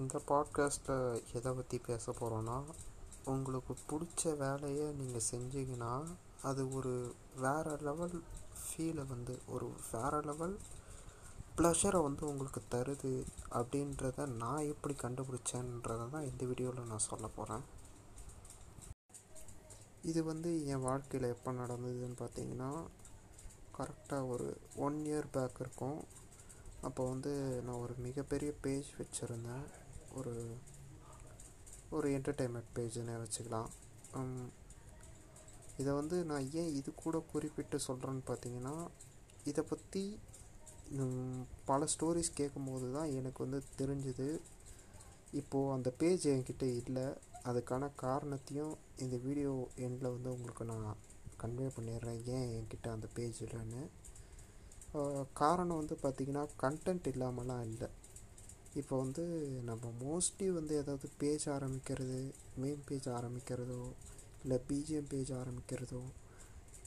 இந்த பாட்காஸ்ட்டில் எதை பற்றி பேச போகிறோன்னா உங்களுக்கு பிடிச்ச வேலையை நீங்கள் செஞ்சீங்கன்னா அது ஒரு வேறு லெவல் ஃபீலை வந்து ஒரு வேறு லெவல் ப்ளஷரை வந்து உங்களுக்கு தருது அப்படின்றத நான் எப்படி கண்டுபிடிச்சேன்றதை தான் இந்த வீடியோவில் நான் சொல்ல போகிறேன் இது வந்து என் வாழ்க்கையில் எப்போ நடந்ததுன்னு பார்த்தீங்கன்னா கரெக்டாக ஒரு ஒன் இயர் பேக் இருக்கும். அப்போ வந்து நான் ஒரு மிகப்பெரிய பேஜ் வச்சுருந்தேன். ஒரு ஒரு என்டர்டெயின்மெண்ட் பேஜ்னே வச்சுக்கலாம். இதை வந்து நான் ஏன் இது கூட குறிப்பிட்டு சொல்கிறேன்னு பார்த்தீங்கன்னா இதை பற்றி பல ஸ்டோரிஸ் கேட்கும்போது தான் எனக்கு வந்து தெரிஞ்சுது. இப்போது அந்த பேஜ் என்கிட்ட இல்லை. அதுக்கான காரணத்தையும் இந்த வீடியோ எண்டில் வந்து உங்களுக்கு நான் கன்வே பண்ணிடுறேன். ஏன் என்கிட்ட அந்த பேஜ் இல்லைன்னு. காரணம் வந்து பார்த்திங்கன்னா கண்டென்ட் இல்லாமலாம் இல்லை. இப்போ வந்து நம்ம மோஸ்ட்லி வந்து ஏதாவது பேஜ் ஆரம்பிக்கிறது மெயின் பேஜ் ஆரம்பிக்கிறதோ இல்லை பிஜிஎம் பேஜ் ஆரம்பிக்கிறதோ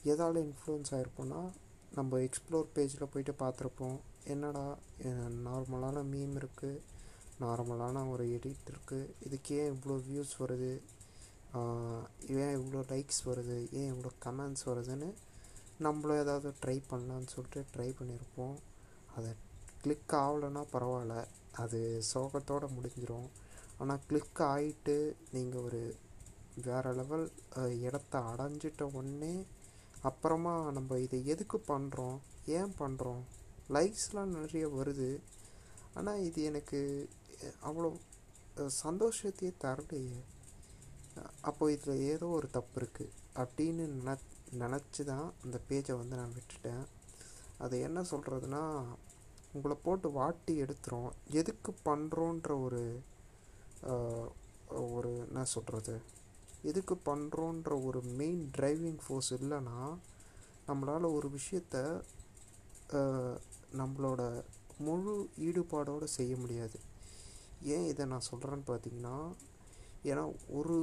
எதால் இன்ஃப்ளூயன்ஸ் ஆகிருப்போம்னா நம்ம எக்ஸ்ப்ளோர் பேஜில் போயிட்டு பார்த்துருப்போம் என்னடா நார்மலான மீம் இருக்குது நார்மலான ஒரு எடிட் இருக்குது இதுக்கு ஏன் இவ்வளோ வியூஸ் வருது ஏன் இவ்வளோ லைக்ஸ் வருது ஏன் இவ்வளோ கமெண்ட்ஸ் வருதுன்னு நம்மளும் ஏதாவது ட்ரை பண்ணலான்னு சொல்லிட்டு ட்ரை பண்ணியிருப்போம் அதை கிளிக் ஆகலைன்னா பரவாயில்ல. அது சோகத்தோடு முடிஞ்சிடும் ஆனால் கிளிக் ஆகிட்டு நீங்கள் ஒரு வேறு லெவல் இடத்த அடைஞ்சிட்ட உடனே அப்புறமா நம்ம இதை எதுக்கு பண்ணுறோம் ஏன் பண்ணுறோம் லைக்ஸ்லாம் நிறைய வருது. ஆனால் இது எனக்கு அவ்வளோ சந்தோஷத்தையே தரலையே. அப்போது இதில் ஏதோ ஒரு தப்பு இருக்குது அப்படின்னு நின நினச்சி தான் அந்த பேஜை வந்து நான் விட்டுட்டேன். அது என்ன சொல்கிறதுனா உங்களை போட்டு வாட்டி எடுத்துரும். எதுக்கு பண்ணுறோன்ற ஒரு ஒரு என்ன சொல்கிறது எதுக்கு பண்ணுறோன்ற ஒரு மெயின் டிரைவிங் ஃபோர்ஸ் இல்லைன்னா நம்மளால் ஒரு விஷயத்த நம்மளோட முழு ஈடுபாடோடு செய்ய முடியாது. ஏன் இதை நான் சொல்கிறேன்னு பார்த்தீங்கன்னா ஏன்னா ஒரு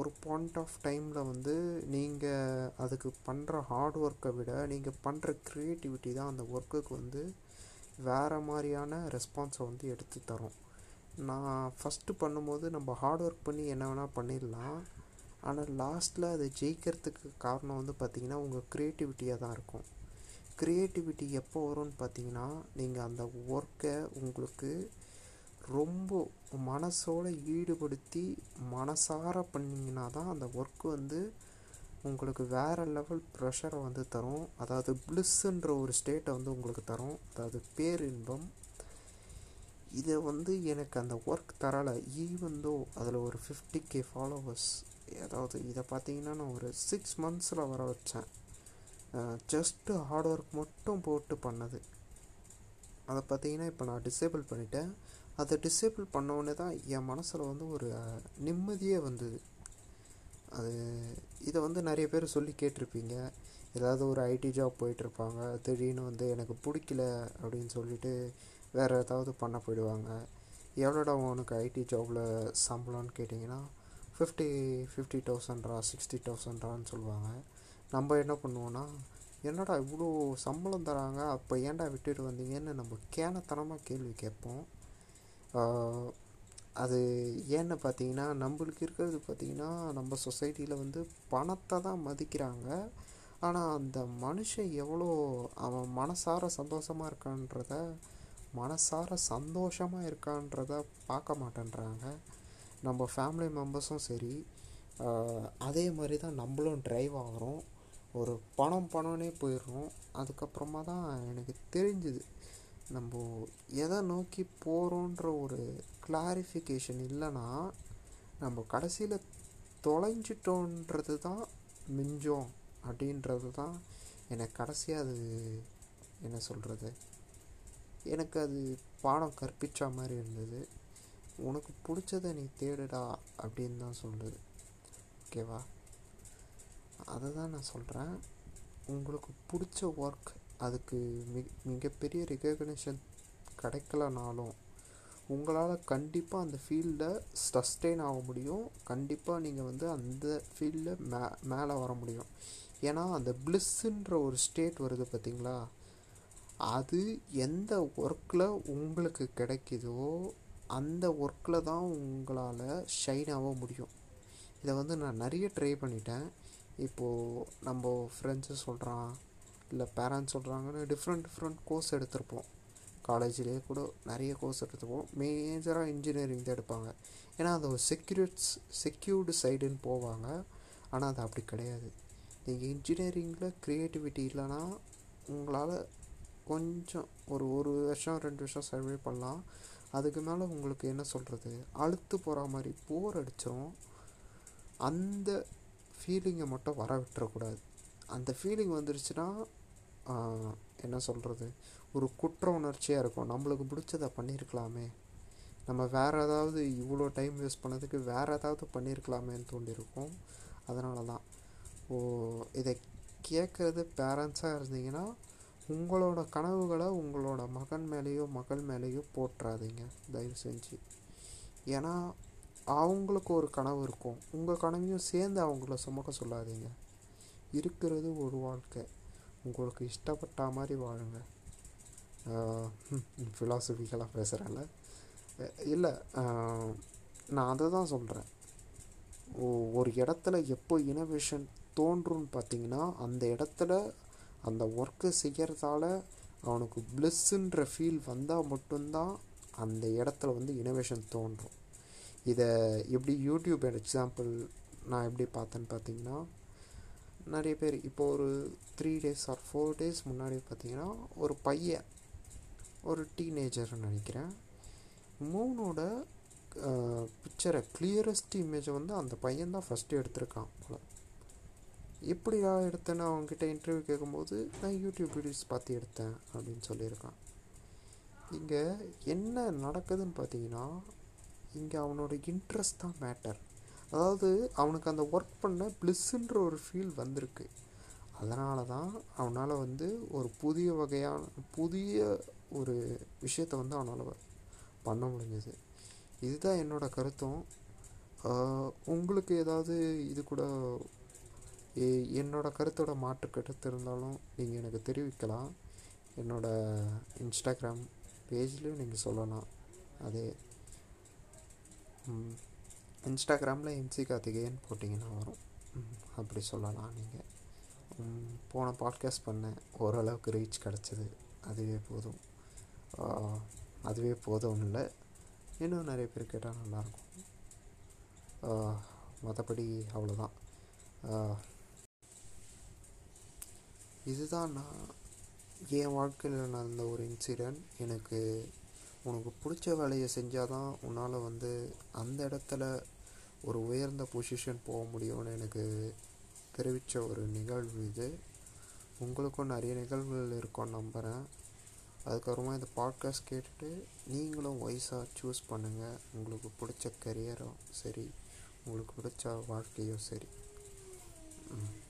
ஒரு பாயிண்ட் ஆஃப் டைமில் வந்து நீங்கள் அதுக்கு பண்ணுற ஹார்ட் ஒர்க்கை விட நீங்கள் பண்ணுற க்ரியேட்டிவிட்டி தான் அந்த ஒர்க்குக்கு வந்து வேறு மாதிரியான ரெஸ்பான்ஸை வந்து எடுத்து தரும். நான் ஃபஸ்ட்டு பண்ணும்போது நம்ம ஹார்ட் ஒர்க் பண்ணி என்ன வேணால் பண்ணிடலாம். ஆனால் லாஸ்ட்டில் அதை ஜெயிக்கிறதுக்கு காரணம் வந்து பார்த்திங்கன்னா உங்கள் க்ரியேட்டிவிட்டியாக தான் இருக்கும். க்ரியேட்டிவிட்டி எப்போ வரும்னு பார்த்தீங்கன்னா நீங்கள் அந்த ஒர்க்கை உங்களுக்கு ரொம்ப மனசோடு ஈடுபடுத்தி மனசார பண்ணிங்கன்னா தான் அந்த ஒர்க்கு வந்து உங்களுக்கு வேறு லெவல் ப்ரெஷரை வந்து தரும். அதாவது ப்ளிஸ்ன்ற ஒரு ஸ்டேட்டை வந்து உங்களுக்கு தரும். அதாவது பேரின்பம். இதை வந்து எனக்கு அந்த ஒர்க் தரலை. ஈவந்தோ அதில் ஒரு ஃபிஃப்டி கே ஃபாலோவர்ஸ் அதாவது இதை பார்த்தீங்கன்னா நான் ஒரு சிக்ஸ் மந்த்ஸில் வர வச்சேன். ஜஸ்ட்டு ஹார்ட் ஒர்க் மட்டும் போட்டு பண்ணது. அதை பார்த்தீங்கன்னா இப்போ நான் டிசேபிள் பண்ணிட்டேன். அதை டிசேபிள் பண்ணோடனே தான் என் மனசில் வந்து ஒரு நிம்மதியே வந்தது. அது இதை வந்து நிறைய பேர் சொல்லி கேட்டிருப்பீங்க. ஏதாவது ஒரு ஐடி ஜாப் போயிட்டுருப்பாங்க. திடீர்னு வந்து எனக்கு பிடிக்கல அப்படின்னு சொல்லிட்டு வேறு ஏதாவது பண்ண போயிடுவாங்க. எவ்வளோடா உனக்கு ஐடி ஜாபில் சம்பளம்னு கேட்டிங்கன்னா ஃபிஃப்டி ஃபிஃப்டி தௌசண்ட்ரா சிக்ஸ்டி தௌசண்ட்ரான்னு சொல்லுவாங்க. நம்ம என்ன பண்ணுவோன்னா என்னடா இவ்வளோ சம்பளம் தராங்க? அப்போ ஏன்டா விட்டுட்டு வந்தீங்கன்னு நம்ம கேனத்தனமாக கேள்வி கேட்போம். அது ஏன்னு பார்த்தீங்கன்னா நம்மளுக்கு இருக்கிறது பார்த்தீங்கன்னா நம்ம சொசைட்டியில் வந்து பணத்தை தான் மதிக்கிறாங்க. ஆனால் அந்த மனுஷன் எவ்வளோ அவன் மனசார சந்தோஷமாக இருக்கான்றத மனசார சந்தோஷமாக இருக்கான்றத பார்க்க மாட்டேன்றாங்க. நம்ம ஃபேமிலி மெம்பர்ஸும் சரி அதே மாதிரி தான் நம்மளும் ட்ரைவ் ஆகிறோம். ஒரு பணம் பணம்னே போயிடுறோம். அதுக்கப்புறமா தான் எனக்கு தெரிஞ்சுது. நம்ம எதை நோக்கி போகிறோன்ற ஒரு கிளாரிஃபிகேஷன் இல்லைன்னா நம்ம கடைசியில் தொலைஞ்சிட்டோன்றது தான் மிஞ்சம் அப்படின்றது தான் எனக்கு கடைசியாக அது என்ன சொல்கிறது எனக்கு அது பாடம் கற்பித்த மாதிரி இருந்தது. உனக்கு பிடிச்சதை நீ தேடுடா அப்படின்னு தான் சொல்லுது. ஓகேவா அதை தான் நான் சொல்கிறேன் உங்களுக்கு பிடிச்ச ஒர்க் அதுக்கு மிக மிகப்பெரிய ரெகக்னிஷன் கிடைக்கலனாலும் உங்களால் கண்டிப்பாக அந்த ஃபீல்டில் சஸ்டெயின் ஆக முடியும். கண்டிப்பாக நீங்கள் வந்து அந்த ஃபீல்டில் மே மேலே வர முடியும். ஏன்னா அந்த பிளிஸ்ஸுன்ற ஒரு ஸ்டேட் வருது பார்த்தீங்களா அது எந்த ஒர்க்கில் உங்களுக்கு கிடைக்குதோ அந்த ஒர்க்கில் தான் உங்களால் ஷைன் ஆக முடியும். இதை வந்து நான் நிறைய ட்ரை பண்ணிட்டேன். இப்போது நம்ம ஃப்ரெண்ட்ஸு சொல்கிறான் இல்லை பேரண்ட்ஸ் சொல்கிறாங்கன்னு டிஃப்ரெண்ட் டிஃப்ரெண்ட் கோர்ஸ் எடுத்திருப்போம். காலேஜ்லேயே கூட நிறைய கோர்ஸ் எடுத்துப்போம் மேஜராக இன்ஜினியரிங் தான் எடுப்பாங்க. ஏன்னா அது ஒரு செக்யூர்ட்ஸ் செக்யூர்டு சைடுன்னு போவாங்க. ஆனால் அது அப்படி கிடையாது. நீங்கள் இன்ஜினியரிங்கில் க்ரியேட்டிவிட்டி இல்லைன்னா உங்களால் கொஞ்சம் ஒரு ஒரு வருஷம் ரெண்டு வருஷம் சர்வே பண்ணலாம். அதுக்கு மேலே உங்களுக்கு என்ன சொல்கிறது அழுத்து போகிற மாதிரி போர் அடிச்சிடும் அந்த ஃபீலிங்கை மட்டும் வர விட்டுறக்கூடாது. அந்த ஃபீலிங் வந்துருச்சுன்னா என்ன சொல்கிறது ஒரு குற்ற உணர்ச்சியாக இருக்கும். நம்மளுக்கு பிடிச்சதை பண்ணியிருக்கலாமே நம்ம வேறு ஏதாவது இவ்வளோ டைம் வேஸ்ட் பண்ணதுக்கு வேறு ஏதாவது பண்ணியிருக்கலாமேன்னு தோண்டியிருக்கோம் அதனால தான் ஓ இதை கேட்குறது பேரண்ட்ஸாக இருந்தீங்கன்னா உங்களோட கனவுகளை உங்களோட மகன் மேலேயோ மகள் மேலேயோ போட்டுறாதீங்க தயவு செஞ்சு. ஏன்னா அவங்களுக்கு ஒரு கனவு இருக்கும். உங்கள் கனவையும் சேர்ந்து அவங்கள சுமக்க சொல்லாதீங்க. இருக்கிறது ஒரு வாழ்க்கை. உங்களுக்கு இஷ்டப்பட்ட மாதிரி வாழுங்க. ஃபிலாசபிக்கலாக பேசுகிறேன்ல இல்லை நான் அதை தான் சொல்கிறேன் ஒரு இடத்துல எப்போ இனோவேஷன் தோன்றும்னு பார்த்தீங்கன்னா அந்த இடத்துல அந்த ஒர்க்கை செய்கிறதால அவனுக்கு ப்ளஸ்ஸுன்ற ஃபீல் வந்தால் மட்டும்தான் அந்த இடத்துல வந்து இனோவேஷன் தோன்றும். இதை எப்படி யூடியூப் எக்ஸாம்பிள் நான் எப்படி பார்த்தேன்னு பார்த்தீங்கன்னா நிறைய பேர் இப்போ ஒரு three days or four days முன்னாடி பார்த்தீங்கன்னா ஒரு பையன் ஒரு டீனேஜர்னு நினைக்கிறேன். மூனோட பிக்சரை கிளியரஸ்ட் இமேஜை வந்து அந்த பையன் தான் ஃபஸ்ட்டு எடுத்திருக்கான் எப்படி நான் எடுத்தேன்னு அவங்ககிட்ட இன்டர்வியூ கேட்கும்போது நான் யூடியூப் வீடியோஸ் பார்த்து எடுத்தேன் அப்படின்னு சொல்லியிருக்கான். இங்கே என்ன நடக்குதுன்னு பார்த்தீங்கன்னா இங்கே அவனோட இன்ட்ரெஸ்ட் தான் மேட்டர் அதாவது அவனுக்கு அந்த ஒர்க் பண்ண ப்ளிஸ்ஸுன்ற ஒரு ஃபீல் வந்திருக்கு. அதனால தான் அவனால் வந்து ஒரு புதிய வகையான புதிய ஒரு விஷயத்தை வந்து அவனால் பண்ண முடிஞ்சது. இதுதான் என்னோட கருத்தும். உங்களுக்கு ஏதாவது இது கூட என்னோட கருத்தோட மாற்று கருத்து இருந்தாலும் நீங்கள் எனக்கு தெரிவிக்கலாம். என்னோடய இன்ஸ்டாகிராம் பேஜ்லேயும் நீங்கள் சொல்லலாம். அதே. இன்ஸ்டாகிராமில் எம்சி கார்த்திகேயன் போட்டிங்கன்னா வரும். அப்படி சொல்லலாம் நீங்கள் போன பாட்காஸ்ட் பண்ணேன் ஓரளவுக்கு ரீச் கிடச்சிது. அதுவே போதும். அதுவே போதும் இல்லை. இன்னும் நிறைய பேர் கேட்டால் நல்லாயிருக்கும் மற்றபடி அவ்வளோதான் இதுதான் நான் என் வாழ்க்கையில் நடந்த ஒரு இன்சிடெண்ட் எனக்கு உனக்கு பிடிச்ச வேலையை செஞ்சால் தான் உன்னால் வந்து அந்த இடத்துல ஒரு உயர்ந்த பொசிஷன் போக முடியும்னு எனக்கு தெரிவித்த ஒரு நிகழ்வு இது. உங்களுக்கும் நிறைய நிகழ்வுகள் இருக்கும்னு நம்புகிறேன் அதுக்கப்புறமா இந்த பாட்காஸ்ட் கேட்டுட்டு நீங்களும் வயசாக சூஸ் பண்ணுங்கள் உங்களுக்கு பிடிச்ச கரியரும் சரி உங்களுக்கு பிடிச்ச வாழ்க்கையும் சரி. ம்.